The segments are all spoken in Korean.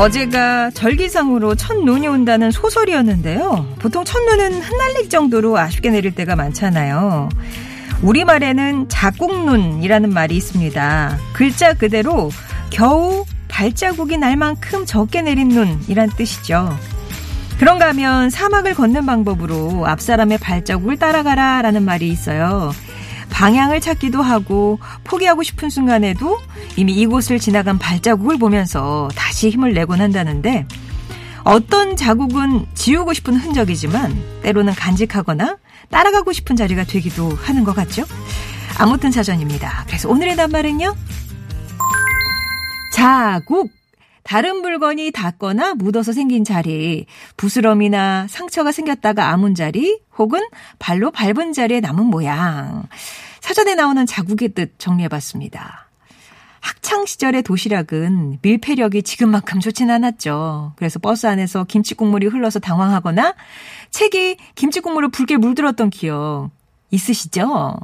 어제가 절기상으로 첫눈이 온다는 소설이었는데요. 보통 첫눈은 흩날릴 정도로 아쉽게 내릴 때가 많잖아요. 우리말에는 자국눈이라는 말이 있습니다. 글자 그대로 겨우 발자국이 날 만큼 적게 내린 눈이란 뜻이죠. 그런가 하면 사막을 걷는 방법으로 앞사람의 발자국을 따라가라 라는 말이 있어요. 방향을 찾기도 하고 포기하고 싶은 순간에도 이미 이곳을 지나간 발자국을 보면서 다시 힘을 내곤 한다는데 어떤 자국은 지우고 싶은 흔적이지만 때로는 간직하거나 따라가고 싶은 자리가 되기도 하는 것 같죠? 아무튼 사전입니다. 그래서 오늘의 낱말은요. 자국. 다른 물건이 닿거나 묻어서 생긴 자리, 부스럼이나 상처가 생겼다가 아문 자리, 혹은 발로 밟은 자리에 남은 모양. 사전에 나오는 자국의 뜻 정리해봤습니다. 학창 시절의 도시락은 밀폐력이 지금만큼 좋진 않았죠. 그래서 버스 안에서 김치 국물이 흘러서 당황하거나 책이 김치 국물을 붉게 물들었던 기억 있으시죠?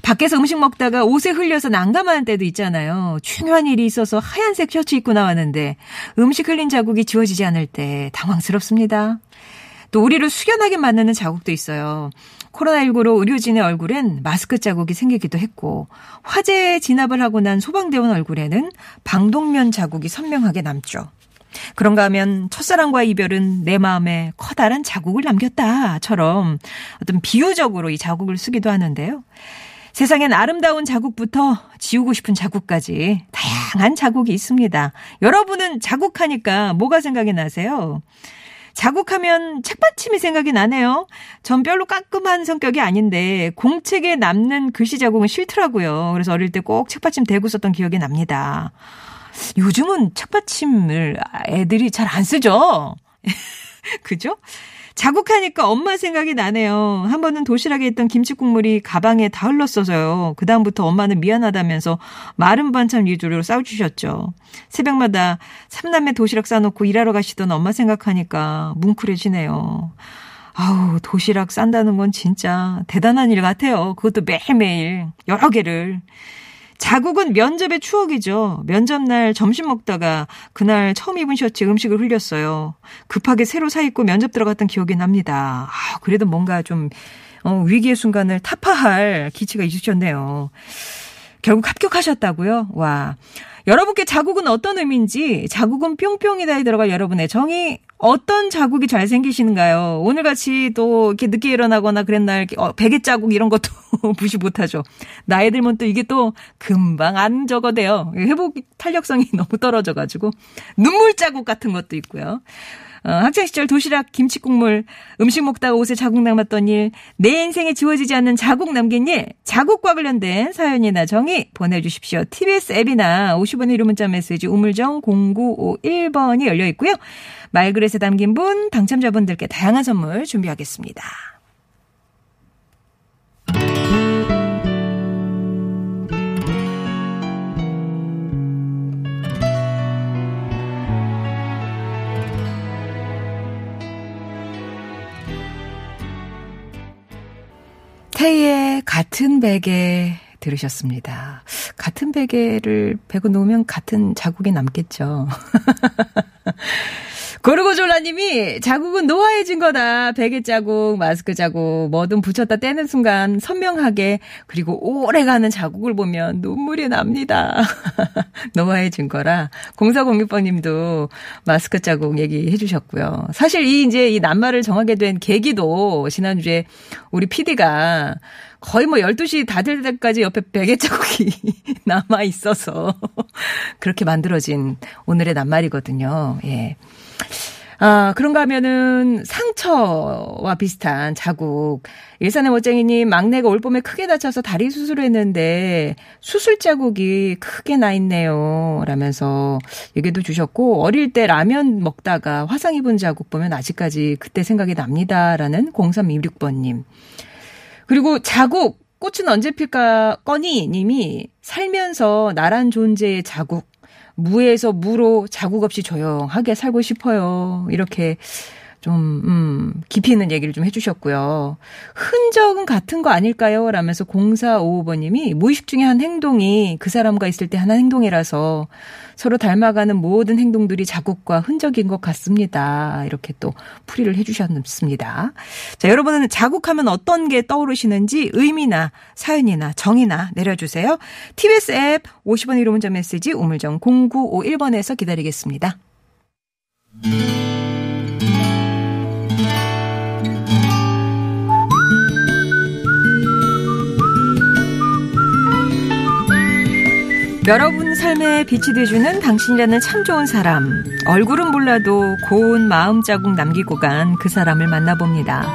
밖에서 음식 먹다가 옷에 흘려서 난감한 때도 있잖아요. 중요한 일이 있어서 하얀색 셔츠 입고 나왔는데 음식 흘린 자국이 지워지지 않을 때 당황스럽습니다. 또 우리를 숙연하게 만드는 자국도 있어요. 코로나19로 의료진의 얼굴엔 마스크 자국이 생기기도 했고 화재에 진압을 하고 난 소방대원 얼굴에는 방독면 자국이 선명하게 남죠. 그런가 하면 첫사랑과의 이별은 내 마음에 커다란 자국을 남겼다처럼 어떤 비유적으로 이 자국을 쓰기도 하는데요. 세상엔 아름다운 자국부터 지우고 싶은 자국까지 다양한 자국이 있습니다. 여러분은 자국하니까 뭐가 생각이 나세요? 자국하면 책받침이 생각이 나네요. 전 별로 깔끔한 성격이 아닌데 공책에 남는 글씨 자국은 싫더라고요. 그래서 어릴 때 꼭 책받침 대고 썼던 기억이 납니다. 요즘은 책받침을 애들이 잘 안 쓰죠? 그죠? 자국하니까 엄마 생각이 나네요. 한 번은 도시락에 있던 김치 국물이 가방에 다 흘렀어서요. 그다음부터 엄마는 미안하다면서 마른 반찬 위주로 싸주셨죠. 새벽마다 삼남매 도시락 싸놓고 일하러 가시던 엄마 생각하니까 뭉클해지네요. 아우, 도시락 싼다는 건 진짜 대단한 일 같아요. 그것도 매일매일 여러 개를. 자국은 면접의 추억이죠. 면접 날 점심 먹다가 그날 처음 입은 셔츠에 음식을 흘렸어요. 급하게 새로 사 입고 면접 들어갔던 기억이 납니다. 아, 그래도 뭔가 좀 어, 위기의 순간을 타파할 기치가 있으셨네요. 결국 합격하셨다고요? 와. 여러분께 자국은 어떤 의미인지 자국은 뿅뿅이다에 들어갈 여러분의 정의 어떤 자국이 잘 생기시는가요? 오늘같이 또 이렇게 늦게 일어나거나 그랬나 이렇게 어, 베개 자국 이런 것도 무시 못하죠. 나이 들면 또 이게 또 금방 안 적어돼요. 회복 탄력성이 너무 떨어져가지고 눈물 자국 같은 것도 있고요. 어, 학창 시절 도시락, 김치 국물, 음식 먹다가 옷에 자국 남았던 일, 내 인생에 지워지지 않는 자국 남긴 일, 자국과 관련된 사연이나 정의 보내주십시오. TBS 앱이나 50원의 이름 문자 메시지 우물정 0951번이 열려 있고요. 말그릇에 담긴 분, 당첨자분들께 다양한 선물 준비하겠습니다. 태희의 같은 베개 들으셨습니다. 같은 베개를 베고 놓으면 같은 자국이 남겠죠. 고르고졸라님이 자국은 노화해진 거다. 베개 자국, 마스크 자국, 뭐든 붙였다 떼는 순간 선명하게 그리고 오래가는 자국을 보면 눈물이 납니다. 노화해진 거라 0406번님도 마스크 자국 얘기해 주셨고요. 사실 이 이제 이 낱말을 정하게 된 계기도 지난주에 우리 PD가 거의 뭐 12시 다 될 때까지 옆에 베개 자국이 남아 있어서 그렇게 만들어진 오늘의 낱말이거든요. 예. 아, 그런가 하면은 상처와 비슷한 자국. 일산의 멋쟁이님, 막내가 올 봄에 크게 다쳐서 다리 수술을 했는데 수술 자국이 크게 나 있네요. 라면서 얘기도 주셨고, 어릴 때 라면 먹다가 화상 입은 자국 보면 아직까지 그때 생각이 납니다. 라는 0326번님. 그리고 자국, 꽃은 언제 필까 꺼니 님이 살면서 나란 존재의 자국 무에서 무로 자국 없이 조용하게 살고 싶어요. 이렇게 좀, 음, 깊이 있는 얘기를 좀 해주셨고요. 흔적은 같은 거 아닐까요? 라면서 0455번님이 무의식 중에 한 행동이 그 사람과 있을 때 하는 행동이라서 서로 닮아가는 모든 행동들이 자국과 흔적인 것 같습니다. 이렇게 또 풀이를 해주셨습니다. 자, 여러분은 자국하면 어떤 게 떠오르시는지 의미나 사연이나 정의나 내려주세요. TBS 앱 50원 1호 문자 메시지 우물정 0951번에서 기다리겠습니다. 여러분 삶에 빛이 돼주는 당신이라는 참 좋은 사람. 얼굴은 몰라도 고운 마음 자국 남기고 간 그 사람을 만나봅니다.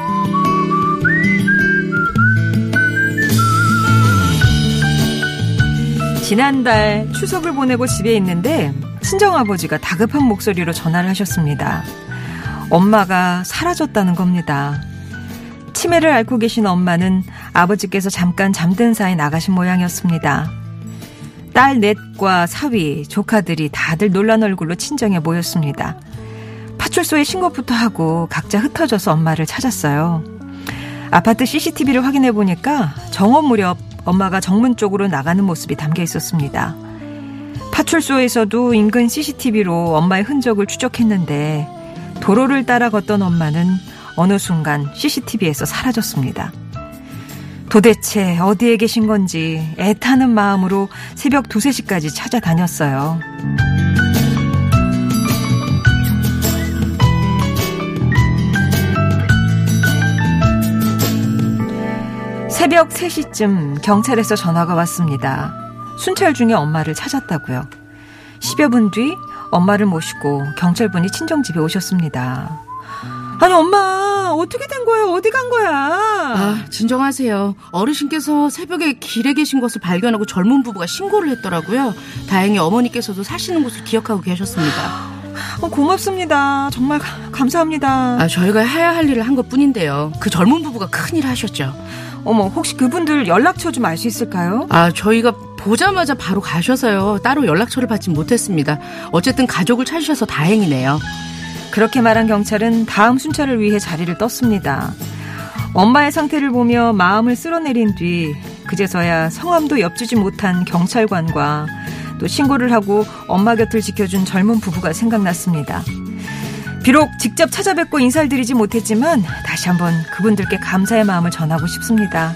지난달 추석을 보내고 집에 있는데 친정아버지가 다급한 목소리로 전화를 하셨습니다. 엄마가 사라졌다는 겁니다. 치매를 앓고 계신 엄마는 아버지께서 잠깐 잠든 사이 나가신 모양이었습니다. 딸 넷과 사위, 조카들이 다들 놀란 얼굴로 친정에 모였습니다. 파출소에 신고부터 하고 각자 흩어져서 엄마를 찾았어요. 아파트 CCTV를 확인해 보니까 정오 무렵 엄마가 정문 쪽으로 나가는 모습이 담겨 있었습니다. 파출소에서도 인근 CCTV로 엄마의 흔적을 추적했는데 도로를 따라 걷던 엄마는 어느 순간 CCTV에서 사라졌습니다. 도대체 어디에 계신 건지 애타는 마음으로 새벽 2, 3시까지 찾아다녔어요. 새벽 3시쯤 경찰에서 전화가 왔습니다. 순찰 중에 엄마를 찾았다고요. 10여 분 뒤 엄마를 모시고 경찰분이 친정집에 오셨습니다. 아니 엄마 어떻게 된 거야? 어디 간 거야? 아 진정하세요. 어르신께서 새벽에 길에 계신 것을 발견하고 젊은 부부가 신고를 했더라고요. 다행히 어머니께서도 사시는 곳을 기억하고 계셨습니다. 어, 고맙습니다. 정말 가, 감사합니다. 아 저희가 해야 할 일을 한 것 뿐인데요. 그 젊은 부부가 큰일 하셨죠. 어머 혹시 그분들 연락처 좀 알 수 있을까요? 아 저희가 보자마자 바로 가셔서요. 따로 연락처를 받지 못했습니다. 어쨌든 가족을 찾으셔서 다행이네요. 그렇게 말한 경찰은 다음 순찰을 위해 자리를 떴습니다. 엄마의 상태를 보며 마음을 쓸어내린 뒤 그제서야 성함도 엽주지 못한 경찰관과 또 신고를 하고 엄마 곁을 지켜준 젊은 부부가 생각났습니다. 비록 직접 찾아뵙고 인사를 드리지 못했지만 다시 한번 그분들께 감사의 마음을 전하고 싶습니다.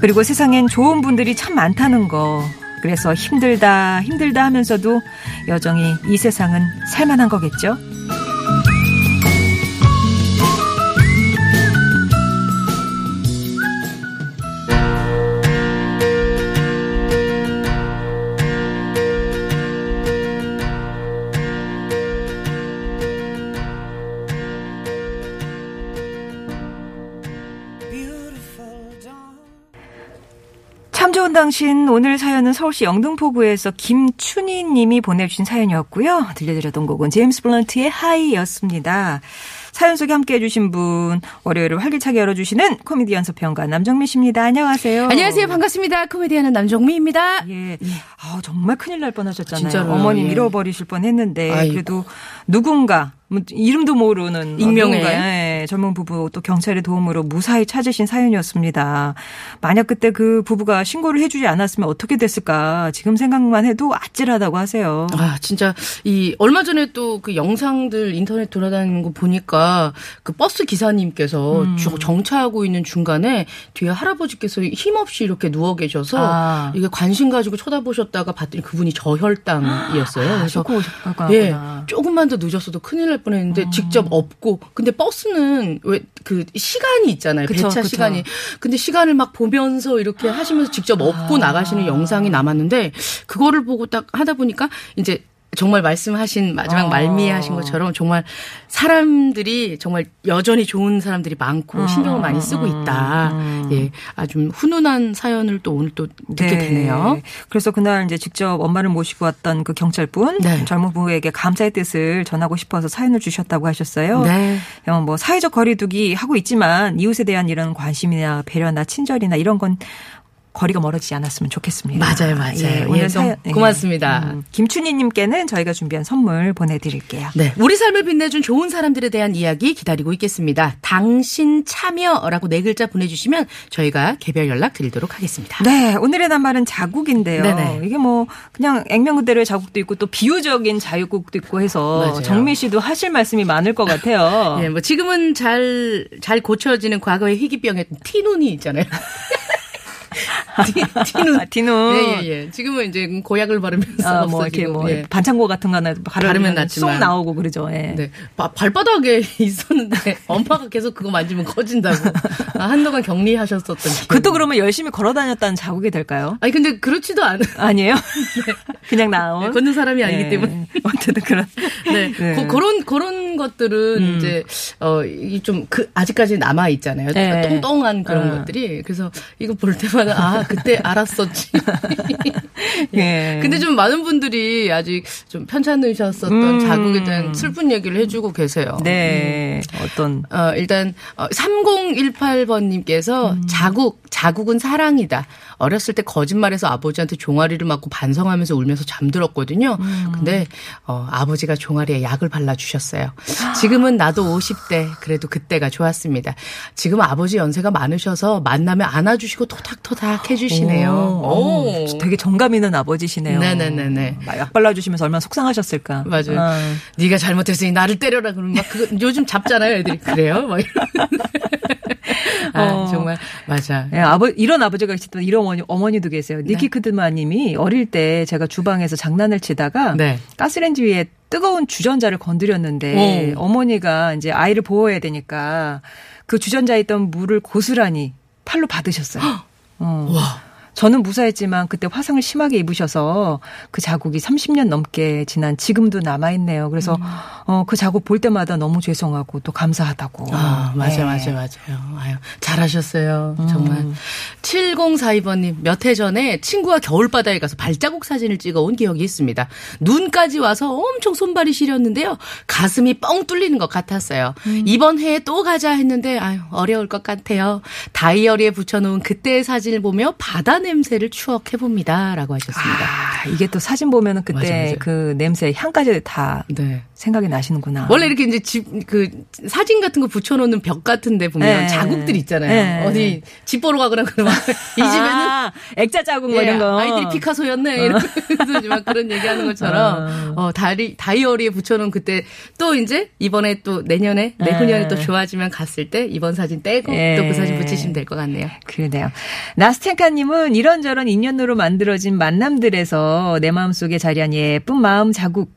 그리고 세상엔 좋은 분들이 참 많다는 거. 그래서 힘들다, 힘들다 하면서도 여정이 이 세상은 살만한 거겠죠? 당신 오늘 사연은 서울시 영등포구에서 김춘희 님이 보내주신 사연이었고요. 들려드렸던 곡은 제임스 블런트의 하이였습니다. 사연 속에 함께 해주신 분 월요일을 활기차게 열어주시는 코미디언 서평가 남정미 씨입니다. 안녕하세요. 안녕하세요. 반갑습니다. 코미디언은 남정미입니다. 예. 예. 아, 정말 큰일 날 뻔하셨잖아요. 어머님 예. 잃어버리실 뻔했는데 아이고. 그래도 누군가 뭐 이름도 모르는 익명의. 예, 젊은 부부 또 경찰의 도움으로 무사히 찾으신 사연이었습니다. 만약 그때 그 부부가 신고를 해주지 않았으면 어떻게 됐을까 지금 생각만 해도 아찔하다고 하세요. 아, 진짜, 이, 얼마 전에 또 그 영상들 인터넷 돌아다니는 거 보니까 그 버스 기사님께서 음. 주- 정차하고 있는 중간에 뒤에 할아버지께서 힘없이 이렇게 누워 계셔서 아. 이게 관심 가지고 쳐다보셨다가 봤더니 그분이 저혈당이었어요. 아, 그래서. 예, 조금만 더 늦었어도 큰일 날 뻔했는데 직접 업고 근데 버스는 왜 그 시간이 있잖아요 그쵸, 배차 그쵸. 시간이 근데 시간을 막 보면서 이렇게 하시면서 직접 업고 아. 나가시는 영상이 남았는데 그거를 보고 딱 하다 보니까 이제 정말 말씀하신 마지막 어. 말미에 하신 것처럼 정말 사람들이 정말 여전히 좋은 사람들이 많고 신경을 많이 쓰고 있다. 예, 아주 훈훈한 사연을 또 오늘 또 듣게 되네요. 그래서 그날 이제 직접 엄마를 모시고 왔던 그 경찰분 네. 젊은 부부에게 감사의 뜻을 전하고 싶어서 사연을 주셨다고 하셨어요. 네. 어, 뭐 사회적 거리두기 하고 있지만 이웃에 대한 이런 관심이나 배려나 친절이나 이런 건 거리가 멀어지지 않았으면 좋겠습니다. 맞아요, 맞아요. 예, 예, 좀 고맙습니다. 김춘희님께는 저희가 준비한 선물 보내드릴게요. 네. 우리 삶을 빛내준 좋은 사람들에 대한 이야기 기다리고 있겠습니다. 당신 참여라고 네 글자 보내주시면 저희가 개별 연락 드리도록 하겠습니다. 네, 오늘의 낱말은 자국인데요. 네네. 이게 뭐 그냥 액면 그대로의 자국도 있고 또 비유적인 자유국도 있고 해서 맞아요. 정미 씨도 하실 말씀이 많을 것 같아요. 예, 뭐 지금은 잘, 잘 고쳐지는 과거의 희귀병에 티눈이 있잖아요. 티, 티눈. 아, 티눈. 예, 예, 예. 지금은 이제 고약을 바르면서 아, 뭐 이렇게 뭐 예. 반창고 같은 거 하나 바르면 바르면 낫지만. 쏙 나오고 그러죠. 예. 네. 바- 발바닥에 있었는데 엄마가 계속 그거 만지면 커진다고 아, 한동안 격리하셨었던 그것도 그러면 열심히 걸어 다녔다는 자국이 될까요? 아니 근데 그렇지도 않은 아니에요? 그냥 나온. 네, 걷는 사람이 아니기 예. 때문에 어쨌든 그런. 네. 네. 고- 그런 그런 것들은 이제 어이좀그 아직까지 남아 있잖아요. 네. 똥똥한 그런 어. 것들이 그래서 이거 볼 때마다 아 그때 알았었지. 예. 근데 좀 많은 분들이 아직 좀 편찮으셨었던 음. 자국에 대한 슬픈 얘기를 해주고 계세요. 네. 어떤. 어, 일단, 어, 3018번님께서 음. 자국, 자국은 사랑이다. 어렸을 때 거짓말해서 아버지한테 종아리를 맞고 반성하면서 울면서 잠들었거든요. 음. 근데, 어, 아버지가 종아리에 약을 발라주셨어요. 지금은 나도 50대, 그래도 그때가 좋았습니다. 지금 아버지 연세가 많으셔서 만나면 안아주시고 토닥토닥 해주시네요. 오, 오, 되게 정감 있는 아버지시네요. 네네네네. 막약 발라주시면서 얼마나 속상하셨을까. 맞아요. 아. 네가 잘못했으니 나를 때려라 그러면 막 그거 요즘 잡잖아요, 애들이. 그래요? 막 이러면. 아, 어. 정말 맞아. 예, 아버 이런 아버지가 있었던 이런 어머니, 어머니도 계세요. 네. 니키 크드마님이 어릴 때 제가 주방에서 장난을 치다가 네. 가스레인지 위에 뜨거운 주전자를 건드렸는데 오. 어머니가 이제 아이를 보호해야 되니까 그 주전자에 있던 물을 고스란히 팔로 받으셨어요. 어. 와. 저는 무사했지만 그때 화상을 심하게 입으셔서 그 자국이 30년 넘게 지난 지금도 남아있네요. 그래서 어, 그 자국 볼 때마다 너무 죄송하고 또 감사하다고. 아, 맞아, 네. 맞아, 맞아요. 아유, 잘하셨어요. 음. 정말. 7042번님, 몇 해 전에 친구와 겨울바다에 가서 발자국 사진을 찍어 온 기억이 있습니다. 눈까지 와서 엄청 손발이 시렸는데요. 가슴이 뻥 뚫리는 것 같았어요. 음. 이번 해에 또 가자 했는데, 아유, 어려울 것 같아요. 다이어리에 붙여놓은 그때의 사진을 보며 바다 냄새를 추억해 봅니다. 라고 하셨습니다. 아, 이게 또 사진 보면은 그때 맞아, 맞아. 그 냄새 향까지 다 네. 생각이 나시는구나. 원래 이렇게 이제 집, 그, 사진 같은 거 붙여놓는 벽 같은 데 보면 네. 자국들 있잖아요. 네. 어디 집 보러 가거나 그러면 이 집에는 아, 액자 자국 뭐 예, 이런 거. 아이들이 피카소였네. 이러면서 막 그런 얘기하는 것처럼 어, 다리, 다이어리에 붙여놓은 그때 또 이제 이번에 또 내년에 내후년에 또 좋아지면 갔을 때 이번 사진 떼고 예. 또그 사진 붙이시면 될 것 같네요. 그러네요. 나스텐카님은 이런저런 인연으로 만들어진 만남들에서 내 마음속에 자리한 예쁜 마음 자국.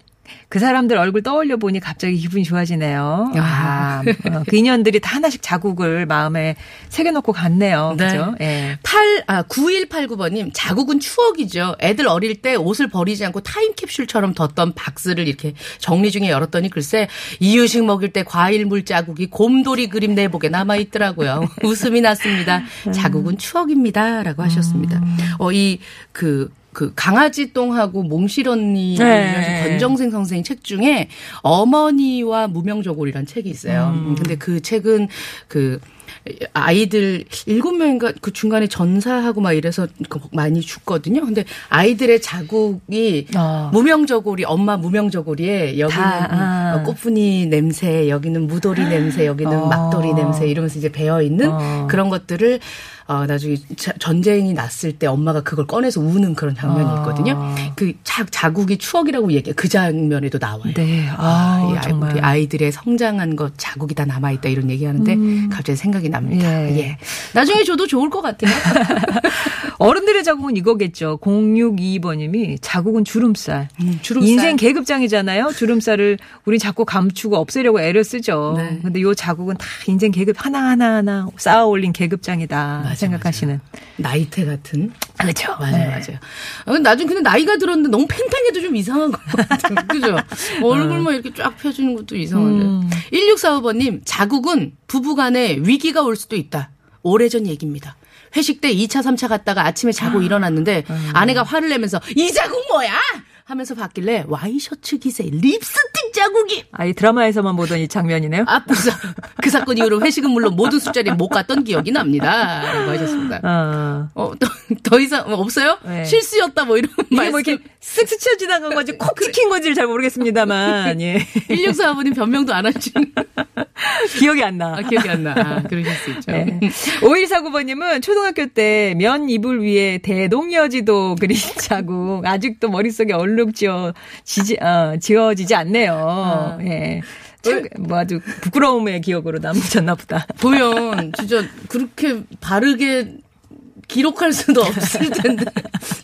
그 사람들 얼굴 떠올려 보니 갑자기 기분이 좋아지네요. 아, 어, 그 인연들이 다 하나씩 자국을 마음에 새겨놓고 갔네요. 네. 그죠? 예. 8, 아, 9189번님, 자국은 추억이죠. 애들 어릴 때 옷을 버리지 않고 타임캡슐처럼 뒀던 박스를 이렇게 정리 중에 열었더니 글쎄, 이유식 먹일 때 과일 물 자국이 곰돌이 그림 내복에 남아있더라고요. 웃음이 났습니다. 자국은 추억입니다. 라고 하셨습니다. 어, 이, 그, 그 강아지 똥하고 몽실 언니 네. 권정생 선생님 책 중에 어머니와 무명저골이라는 책이 있어요. 음, 근데 그 책은 그 아이들 일곱 명인가 그 중간에 전사하고 막 이래서 그 많이 죽거든요. 근데 아이들의 자국이 어. 무명저고리 엄마 무명저고리에 여기는 다, 아. 꽃분이 냄새, 여기는 무도리 냄새, 여기는 어. 막도리 냄새 이러면서 이제 배어 있는 어. 그런 것들을 어, 나중에 자- 전쟁이 났을 때 엄마가 그걸 꺼내서 우는 그런 장면이 아. 있거든요. 그 자, 자국이 추억이라고 얘기해. 그 장면에도 나와요. 네. 아, 아, 이 아이- 정말. 우리 아이들의 성장한 것 자국이 다 남아있다 이런 얘기하는데 갑자기 생각 이 납니다. 예. 예. 나중에 줘도 좋을 것 같아요. 어른들의 자국은 이거겠죠. 0622번님이 자국은 주름살. 음, 주름살. 인생 계급장이잖아요. 주름살을 우린 자꾸 감추고 없애려고 애를 쓰죠. 네. 근데 요 자국은 다 인생 계급 하나하나 하나 쌓아 올린 계급장이다 맞아, 생각하시는. 나이테 같은. 그렇죠. 맞아요, 맞아요. 어, 나중에 근데 나이가 들었는데 너무 팽팽해도 좀 이상한 것 같아요. 그죠? 얼굴만 이렇게 쫙 펴주는 것도 이상한데. 음. 1645번님, 자국은 부부간에 위기가 올 수도 있다. 오래전 얘기입니다. 회식 때 2차, 3차 갔다가 아침에 자고 일어났는데 아내가 화를 내면서 이 자국 뭐야? 하면서 봤길래 와이셔츠 기세 립스틱 자국이 아, 이 드라마에서만 보던 이 장면이네요. 아, 그, 그 사건 이후로 회식은 물론 모든 술자리에 못 갔던 기억이 납니다. 라고 하셨습니다. 어. 어, 더, 더 이상 없어요? 네. 실수였다 뭐 이런 이게 말씀. 뭐 이렇게 쓱 스쳐 지나간 건지 콕 찍힌 건지를 잘 모르겠습니다만, 예. 1645님 변명도 안 하시는. 기억이 안 나. 아, 기억이 안 나. 아, 그러실 수 있죠. 네. 5149번님은 초등학교 때 면 이불 위에 대동여지도 그린 자국 아직도 머릿속에 얼룩 지어 지지, 어, 지워지지 않네요. 예. 참, 뭐 아주 부끄러움의 기억으로 남으셨나 보다. 보면 진짜 그렇게 바르게 기록할 수도 없을 텐데.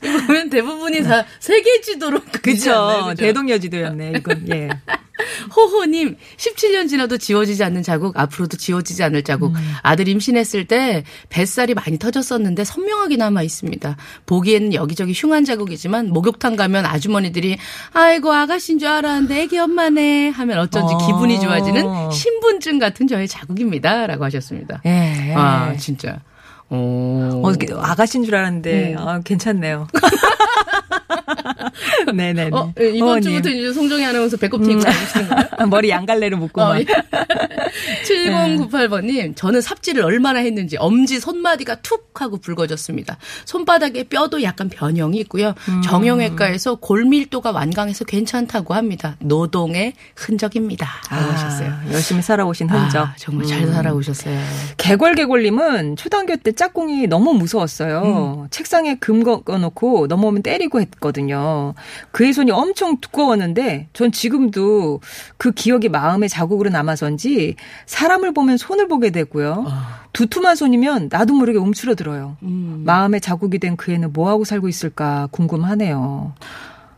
보면 대부분이 다 세계 지도로. 그죠? 대동여 지도였네, 이건. 예. 호호님, 17년 지나도 지워지지 않는 자국, 앞으로도 지워지지 않을 자국. 아들 임신했을 때 뱃살이 많이 터졌었는데 선명하게 남아 있습니다. 보기에는 여기저기 흉한 자국이지만 목욕탕 가면 아주머니들이 아이고 아가씨인 줄 알았는데 애기 엄마네 하면 어쩐지 어. 기분이 좋아지는 신분증 같은 저의 자국입니다. 라고 하셨습니다. 예. 아, 진짜. 오. 어, 이렇게 아가씨인 줄 알았는데, 아, 괜찮네요. 네네네. 어, 예, 이번. 주부터 이제 송정희 아나운서 배꼽 튀고 나오시는 거예요? 머리 양갈래로 묶고 어, 막. 예. 7098번님, 저는 삽질을 얼마나 했는지 엄지 손마디가 툭 하고 붉어졌습니다. 손바닥에 뼈도 약간 변형이 있고요. 음. 정형외과에서 골밀도가 완강해서 괜찮다고 합니다. 노동의 흔적입니다. 라고 하셨어요. 아, 열심히 살아오신 흔적. 아, 정말 잘 살아오셨어요. 개골개골님은 초등학교 때 짝꿍이 너무 무서웠어요. 책상에 금 걷어놓고 넘어오면 때리고 했거든요. 그의 손이 엄청 두꺼웠는데 전 지금도 그 기억이 마음에 자국으로 남아서인지 사람을 보면 손을 보게 되고요. 두툼한 손이면 나도 모르게 움츠러들어요. 음. 마음에 자국이 된 그 애는 뭐하고 살고 있을까 궁금하네요.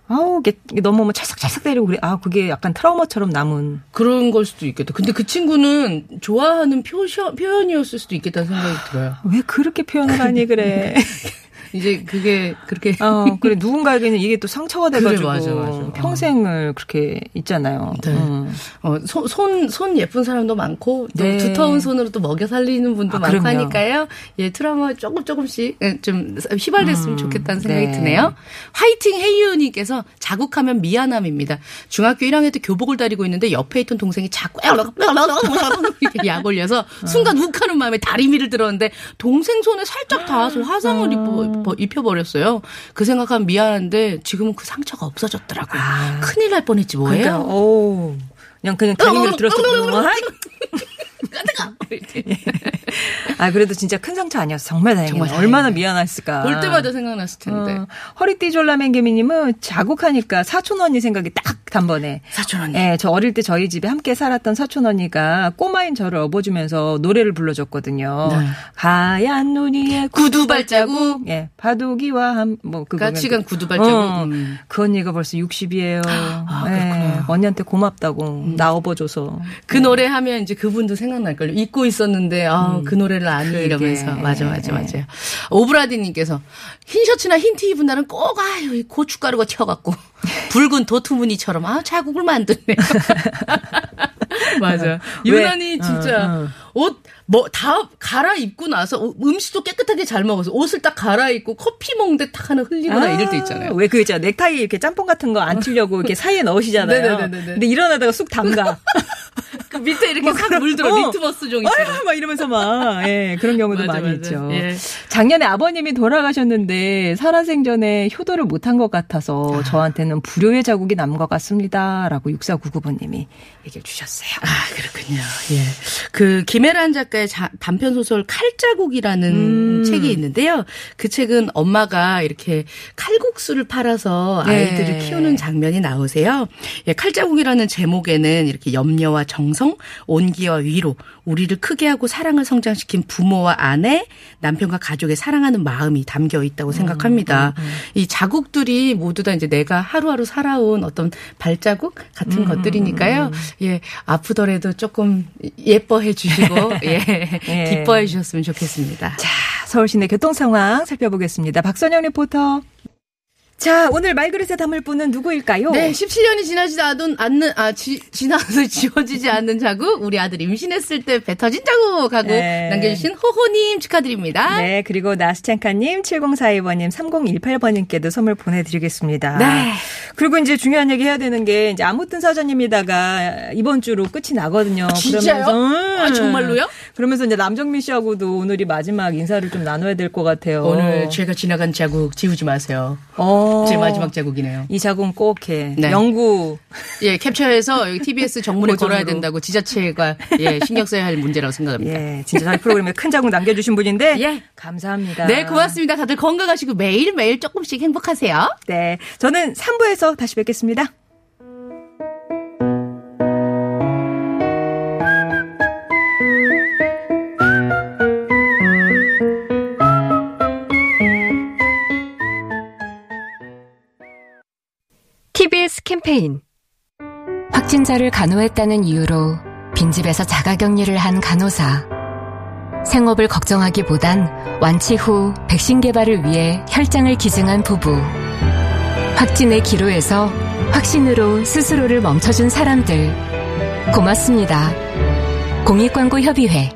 아우, 이게 넘어오면 찰싹찰싹 때리고 그래. 아, 그게 약간 트라우마처럼 남은. 그런 걸 수도 있겠다. 근데 그 친구는 좋아하는 표현, 표현이었을 수도 있겠다는 생각이 들어요. 왜 그렇게 표현을 하니 그래. 이제 그게 그렇게 어, 그래 누군가에게는 이게 또 상처가 돼가지고 맞아, 맞아. 평생을 그렇게 있잖아요. 네. 음. 어, 손, 손, 손 예쁜 사람도 많고, 또 네. 두터운 손으로 또 먹여 살리는 분도 아, 많고 그럼요. 하니까요. 예, 트라우마 조금 조금씩 예, 좀 휘발됐으면 좋겠다는 생각이 네. 드네요. 화이팅 헤이유님께서 자국하면 미안함입니다. 중학교 1학년 때 교복을 다리고 있는데 옆에 있던 동생이 자꾸 약 올려서 순간 욱하는 마음에 다리미를 들었는데 동생 손에 살짝 닿아서 화상을 입어, 입혀버렸어요. 그 생각하면 미안한데 지금은 그 상처가 없어졌더라고요. 큰일 날 뻔했지 뭐예요. 그러니까 오 그냥 그냥 다리미를 들었었구나. 아 그래도 진짜 큰 상처 아니었어. 정말 다행이네. 얼마나 미안했을까. 볼 때마다 생각났을 텐데. 어, 허리띠 졸라맨개미님은 자국하니까 사촌 언니 생각이 딱 단번에. 사촌 언니. 예, 저 어릴 때 저희 집에 함께 살았던 사촌 언니가 꼬마인 저를 업어주면서 노래를 불러줬거든요. 네. 하얀 눈 위에 구두 발자국. 예, 바둑이와 함뭐 그거 같이 간 구두 발자국. 어, 음. 그 언니가 벌써 60이에요. 아, 예, 그렇구나. 음. 언니한테 고맙다고 나 업어줘서. 그 노래 하면 이제 그분도 생각 날걸요. 잊고 있었는데, 아, 그 노래를 아니, 그러게. 이러면서. 맞아, 맞아, 맞아 요. 오브라디님께서 흰 셔츠나 흰 티 입은 날은 꼭, 아유, 이 고춧가루가 튀어갖고, 붉은 도투무늬처럼, 아, 자국을 만드네. 맞아. 왜? 유난히 진짜 어, 어. 옷, 뭐, 다 갈아입고 나서 오- 음식도 깨끗하게 잘 먹어서 옷을 딱 갈아입고 커피 먹는데 딱 하나 흘리거나 이럴 때 있잖아요. 왜 그 있잖아. 넥타이 이렇게 짬뽕 같은 거 안 튀려고 이렇게 사이에 넣으시잖아요. 네네네네네. 근데 일어나다가 쑥 담가. 그 밑에 이렇게 싹 물들어, 어. 리트머스 종이처럼. 아유, 막 이러면서 막, 예, 그런 경우도 맞아, 많이 맞아. 있죠. 예. 작년에 아버님이 돌아가셨는데, 살아생전에 효도를 못한 것 같아서 저한테는 불효의 자국이 남은 것 같습니다. 라고 6499번님이 얘기해 주셨어요. 아, 그렇군요. 예. 그, 김애란 작가의 자- 단편 소설 칼자국이라는 음. 책이 있는데요. 그 책은 엄마가 이렇게 칼국수를 팔아서 아이들을 네. 키우는 장면이 나오세요. 예, 칼자국이라는 제목에는 이렇게 염려와 정성 애정, 온기와 위로, 우리를 크게 하고 사랑을 성장시킨 부모와 아내, 남편과 가족의 사랑하는 마음이 담겨 있다고 생각합니다. 이 자국들이 모두 다 이제 내가 하루하루 살아온 어떤 발자국 같은 것들이니까요. 예, 아프더라도 조금 예뻐해 주시고, 예, 예. 기뻐해 주셨으면 좋겠습니다. 자, 서울 시내 교통 상황 살펴보겠습니다. 박선영 리포터. 자, 오늘 말그릇에 담을 분은 누구일까요? 네, 17년이 지나지 않은, 않는, 아, 지, 지나서 지워지지 않는 자국, 우리 아들 임신했을 때배 터진 자국하고 네. 남겨주신 호호님 축하드립니다. 네, 그리고 나스첸카님, 7042번님, 3018번님께도 선물 보내드리겠습니다. 네. 그리고 이제 중요한 얘기 해야 되는 게, 이제 아무튼 사전입니다가 이번 주로 끝이 나거든요. 진짜요? 그러면서, 아, 정말로요? 그러면서 이제 남정민 씨하고도 오늘이 마지막 인사를 좀 나눠야 될 것 같아요. 오늘 제가 지나간 자국 지우지 마세요. 어. 제 마지막 자국이네요. 이 자금 꼭 해. 네. 영구. 예, 캡처해서 여기 TBS 정문에 고정으로. 걸어야 된다고 지자체가 예, 신경 써야 할 문제라고 생각합니다. 예, 진짜 저희 프로그램에 큰 자국 남겨주신 분인데. 예. 감사합니다. 네, 고맙습니다. 다들 건강하시고 매일매일 조금씩 행복하세요. 네. 저는 3부에서 다시 뵙겠습니다. 캠페인 확진자를 간호했다는 이유로 빈집에서 자가격리를 한 간호사. 생업을 걱정하기보단 완치 후 백신 개발을 위해 혈장을 기증한 부부. 확진의 기로에서 확신으로 스스로를 멈춰준 사람들. 고맙습니다. 공익광고협의회.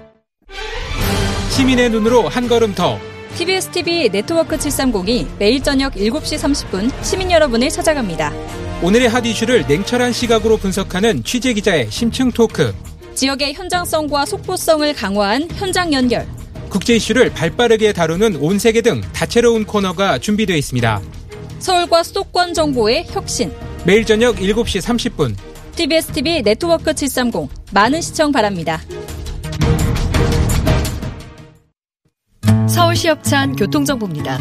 시민의 눈으로 한 걸음 더 TBS TV 네트워크 730이 매일 저녁 7시 30분 시민 여러분을 찾아갑니다. 오늘의 핫 이슈를 냉철한 시각으로 분석하는 취재 기자의 심층 토크 지역의 현장성과 속보성을 강화한 현장 연결. 국제 이슈를 발빠르게 다루는 온 세계 등 다채로운 코너가 준비되어 있습니다. 서울과 수도권 정보의 혁신. 매일 저녁 7시 30분 TBS TV 네트워크 730 많은 시청 바랍니다. 서울시 협찬 교통정보입니다.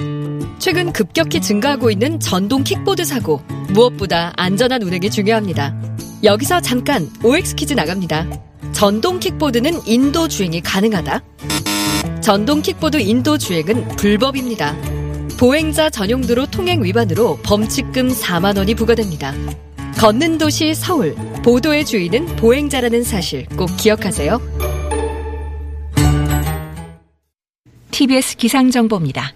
최근 급격히 증가하고 있는 전동 킥보드 사고. 무엇보다 안전한 운행이 중요합니다. 여기서 잠깐 OX 퀴즈 나갑니다. 전동 킥보드는 인도 주행이 가능하다? 전동 킥보드 인도 주행은 불법입니다. 보행자 전용도로 통행 위반으로 범칙금 4만 원이 부과됩니다. 걷는 도시 서울, 보도의 주인은 보행자라는 사실 꼭 기억하세요. TBS 기상정보입니다.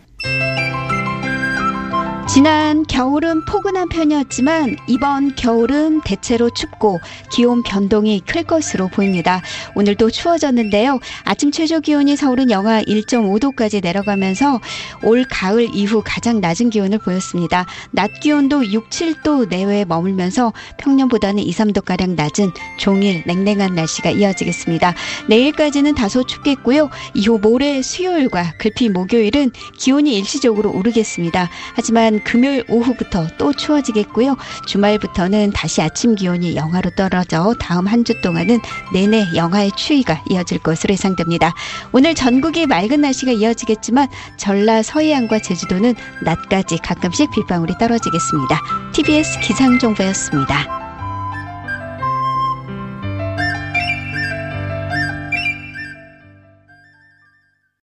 지난 겨울은 포근한 편이었지만 이번 겨울은 대체로 춥고 기온 변동이 클 것으로 보입니다. 오늘도 추워졌는데요. 아침 최저 기온이 서울은 영하 1.5도까지 내려가면서 올 가을 이후 가장 낮은 기온을 보였습니다. 낮 기온도 6, 7도 내외에 머물면서 평년보다는 2, 3도가량 낮은 종일 냉랭한 날씨가 이어지겠습니다. 내일까지는 다소 춥겠고요. 이후 모레 수요일과 글피 목요일은 기온이 일시적으로 오르겠습니다. 하지만 금요일 오후부터 또 추워지겠고요. 주말부터는 다시 아침 기온이 영하로 떨어져 다음 한 주 동안은 내내 영하의 추위가 이어질 것으로 예상됩니다. 오늘 전국이 맑은 날씨가 이어지겠지만 전라 서해안과 제주도는 낮까지 가끔씩 빗방울이 떨어지겠습니다. TBS 기상정보였습니다.